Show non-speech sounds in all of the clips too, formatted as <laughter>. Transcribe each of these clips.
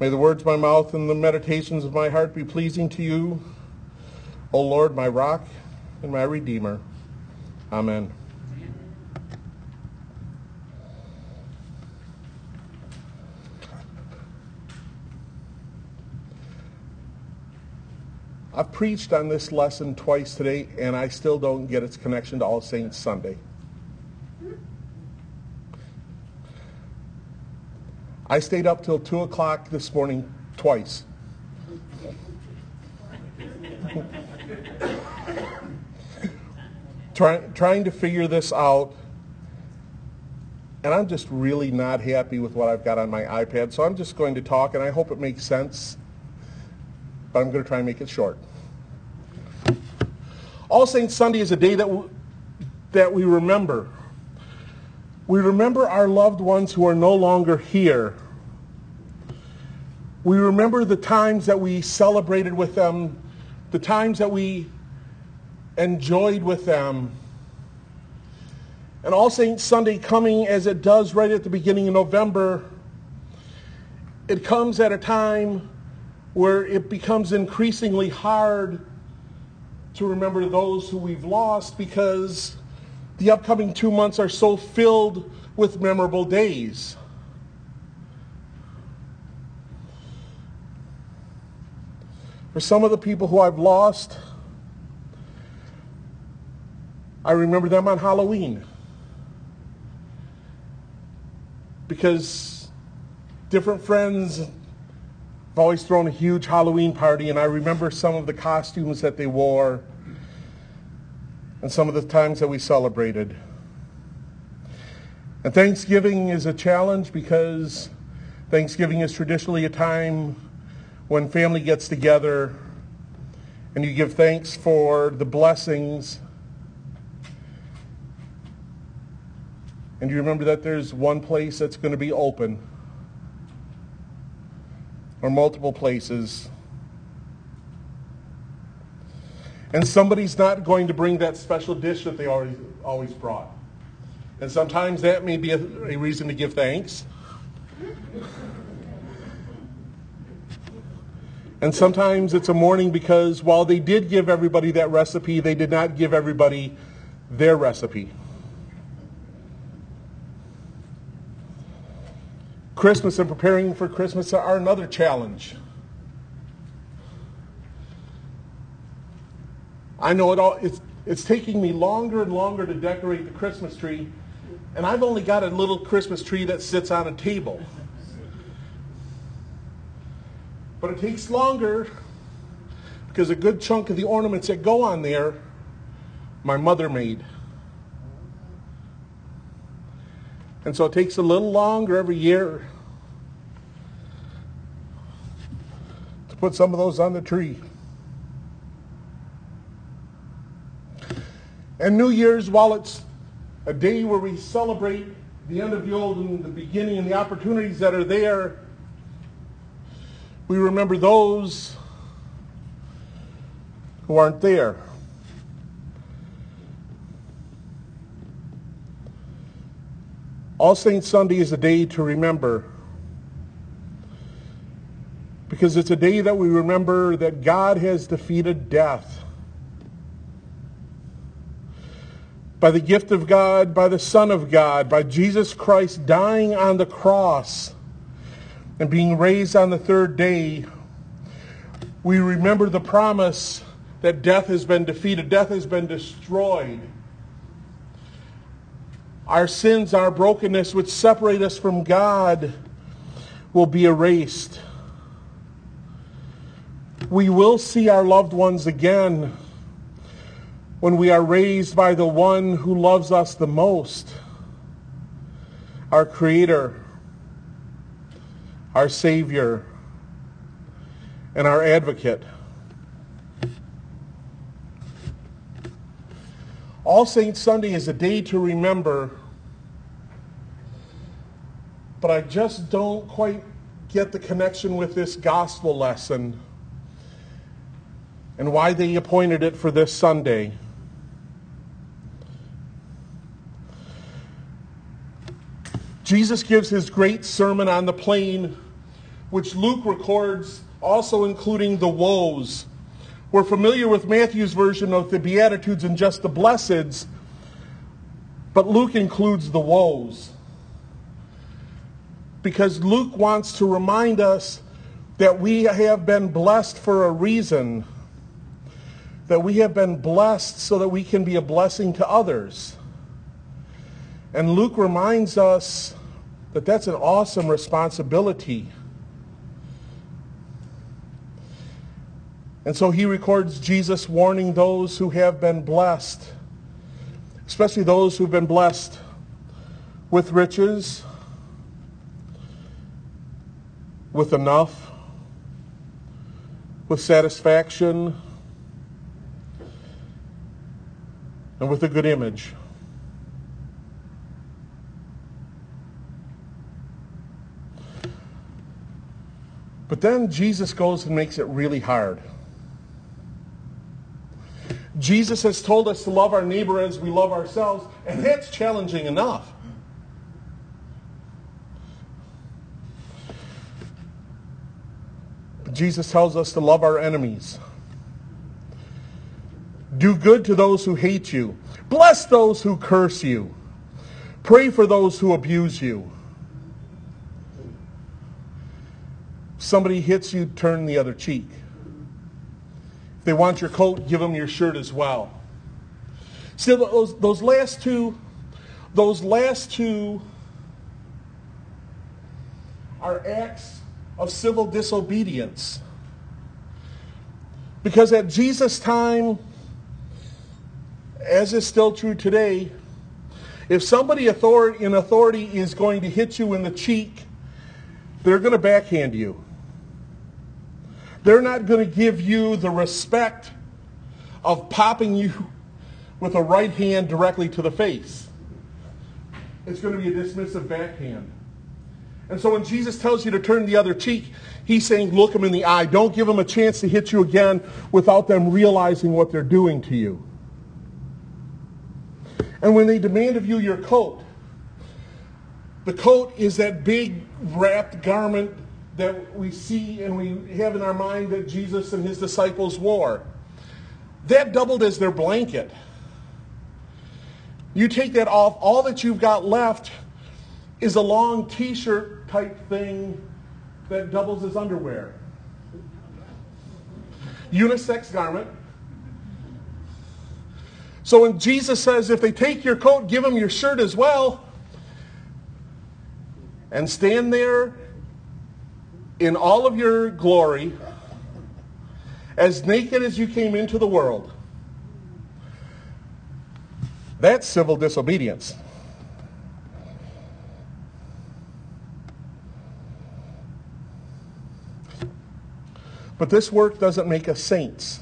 May the words of my mouth and the meditations of my heart be pleasing to you, O Lord, my rock and my redeemer. Amen. I've preached on this lesson twice today, and I still don't get its connection to All Saints Sunday. I stayed up till 2 o'clock this morning twice. Try, trying to figure this out, and I'm just really not happy with what I've got on my iPad, so I'm just going to talk, and I hope it makes sense, but I'm going to try and make it short. All Saints Sunday is a day that, w- that we remember. We remember our loved ones who are no longer here. We remember the times that we celebrated with them, the times that we enjoyed with them. And All Saints Sunday coming as it does right at the beginning of November, it comes at a time where it becomes increasingly hard to remember those who we've lost because the upcoming two months are so filled with memorable days. For some of the people who I've lost, I remember them on Halloween. Because different friends I've always thrown a huge Halloween party, and I remember some of the costumes that they wore and some of the times that we celebrated. And Thanksgiving is a challenge because Thanksgiving is traditionally a time when family gets together and you give thanks for the blessings. And you remember that there's one place that's going to be open or multiple places. And somebody's not going to bring that special dish that they always, always brought. And sometimes that may be a, a reason to give thanks. And sometimes it's a mourning because while they did give everybody that recipe, they did not give everybody their recipe. Christmas and preparing for Christmas are another challenge. I know it all, it's, it's taking me longer and longer to decorate the Christmas tree, and I've only got a little Christmas tree that sits on a table. But it takes longer because a good chunk of the ornaments that go on there, my mother made. And so it takes a little longer every year to put some of those on the tree. And New Year's, while it's a day where we celebrate the end of the old and the beginning and the opportunities that are there, we remember those who aren't there. All Saints Sunday is a day to remember because it's a day that we remember that God has defeated death. By the gift of God, by the Son of God, by Jesus Christ dying on the cross and being raised on the third day, we remember the promise that death has been defeated, death has been destroyed. Our sins, our brokenness, which separate us from God, will be erased. We will see our loved ones again when we are raised by the one who loves us the most, our Creator, our Savior, and our Advocate. All Saints Sunday is a day to remember, but I just don't quite get the connection with this gospel lesson and why they appointed it for this Sunday. Jesus gives his great sermon on the plain which Luke records also including the woes. We're familiar with Matthew's version of the Beatitudes and just the blesseds, but Luke includes the woes. Because Luke wants to remind us that we have been blessed for a reason, that we have been blessed so that we can be a blessing to others. And Luke reminds us that that's an awesome responsibility. And so he records Jesus warning those who have been blessed, especially those who've been blessed with riches, with enough, with satisfaction, and with a good image. But then Jesus goes and makes it really hard. Jesus has told us to love our neighbor as we love ourselves, and that's challenging enough. But Jesus tells us to love our enemies. Do good to those who hate you. Bless those who curse you. Pray for those who abuse you. Somebody hits you, turn the other cheek. If they want your coat, give them your shirt as well. See, those, those last two, those last two are acts of civil disobedience. Because at Jesus' time, as is still true today, if somebody in authority is going to hit you in the cheek, they're going to backhand you. They're not going to give you the respect of popping you with a right hand directly to the face. It's going to be a dismissive backhand. And so when Jesus tells you to turn the other cheek, he's saying, look them in the eye. Don't give them a chance to hit you again without them realizing what they're doing to you. And when they demand of you your coat, the coat is that big wrapped garment that we see and we have in our mind that Jesus and his disciples wore. That doubled as their blanket. You take that off, all that you've got left is a long t-shirt type thing that doubles as underwear. Unisex garment. So when Jesus says, if they take your coat, give them your shirt as well, and stand there in all of your glory, as naked as you came into the world. That's civil disobedience. But this work doesn't make us saints.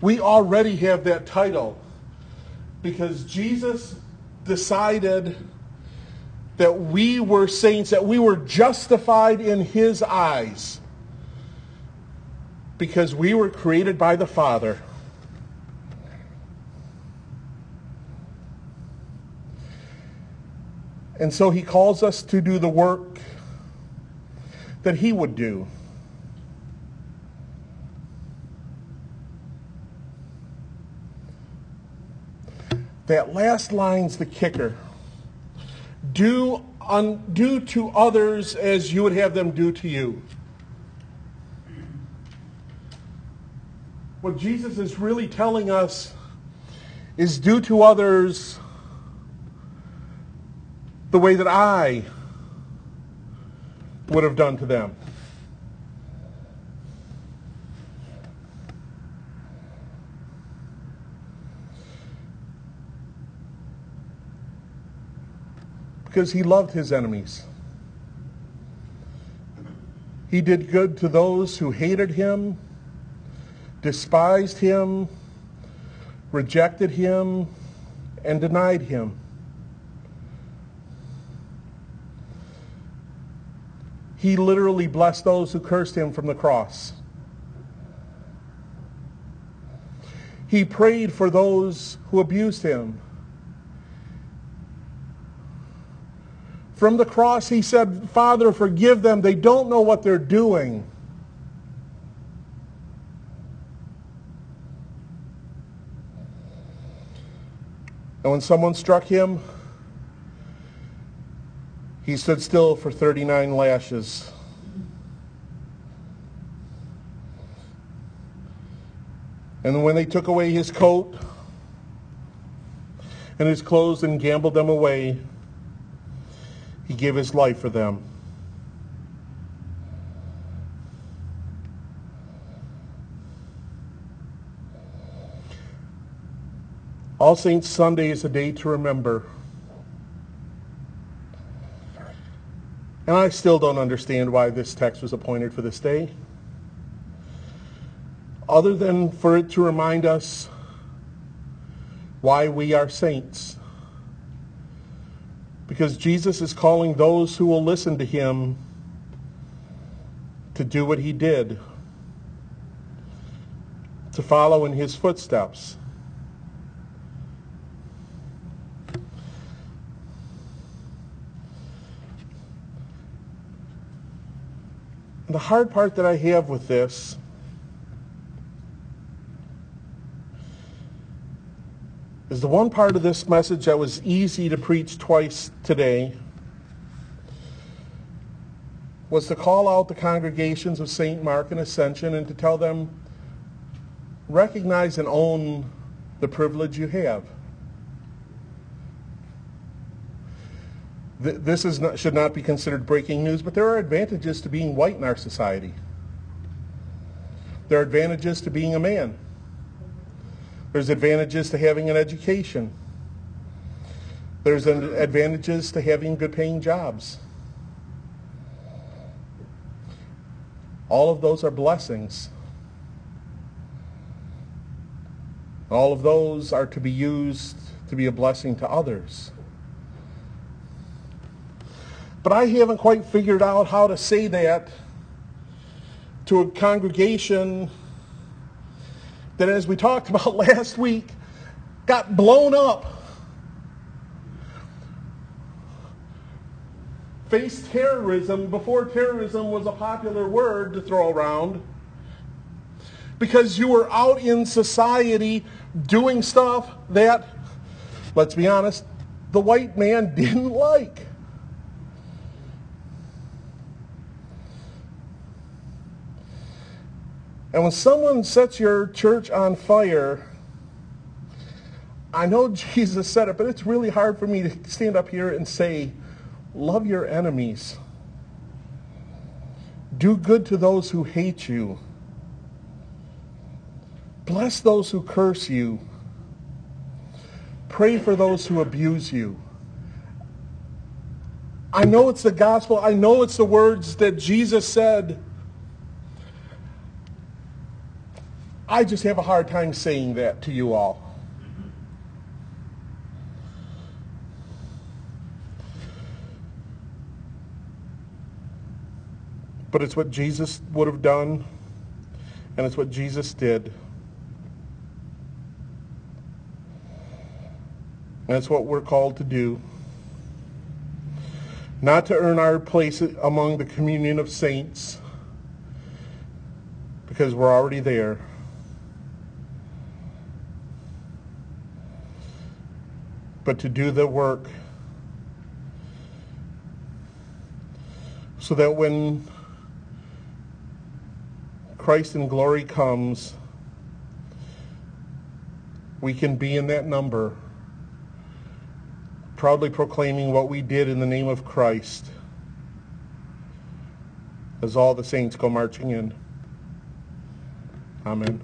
We already have that title because Jesus decided that we were saints, that we were justified in his eyes because we were created by the Father. And so he calls us to do the work that he would do. That last line's the kicker do, un, do to others as you would have them do to you. What Jesus is really telling us is do to others the way that I would have done to them. Because he loved his enemies. He did good to those who hated him, despised him, rejected him, and denied him. He literally blessed those who cursed him from the cross. He prayed for those who abused him. From the cross, he said, Father, forgive them. They don't know what they're doing. And when someone struck him, he stood still for 39 lashes. And when they took away his coat and his clothes and gambled them away, he gave his life for them. All Saints Sunday is a day to remember. And I still don't understand why this text was appointed for this day, other than for it to remind us why we are saints. Because Jesus is calling those who will listen to him to do what he did, to follow in his footsteps. the hard part that I have with this is the one part of this message that was easy to preach twice today was to call out the congregations of St. Mark and Ascension and to tell them, recognize and own the privilege you have. this is not, should not be considered breaking news, but there are advantages to being white in our society. There are advantages to being a man. There's advantages to having an education. There's advantages to having good paying jobs. All of those are blessings. All of those are to be used to be a blessing to others. But I haven't quite figured out how to say that to a congregation that, as we talked <laughs> about last week, got blown up, faced terrorism before terrorism was a popular word to throw around, because you were out in society doing stuff that, let's be honest, the white man <laughs> didn't like. And when someone sets your church on fire, I know <laughs> Jesus said it, but it's really hard for me to stand up here and say, love your enemies. Do good to those who hate you. Bless those who curse you. Pray for those who abuse you. I know it's the gospel. I know it's the words that Jesus said. I just have a hard time saying that to you all. But it's what Jesus would have done, and it's what Jesus did. It's what we're called to do. Not to earn our place among the communion of saints, because we're already there. But to do the work so that when Christ in glory comes, we can be in that number, proudly proclaiming what we did in the name of Christ as all the saints go marching in. Amen.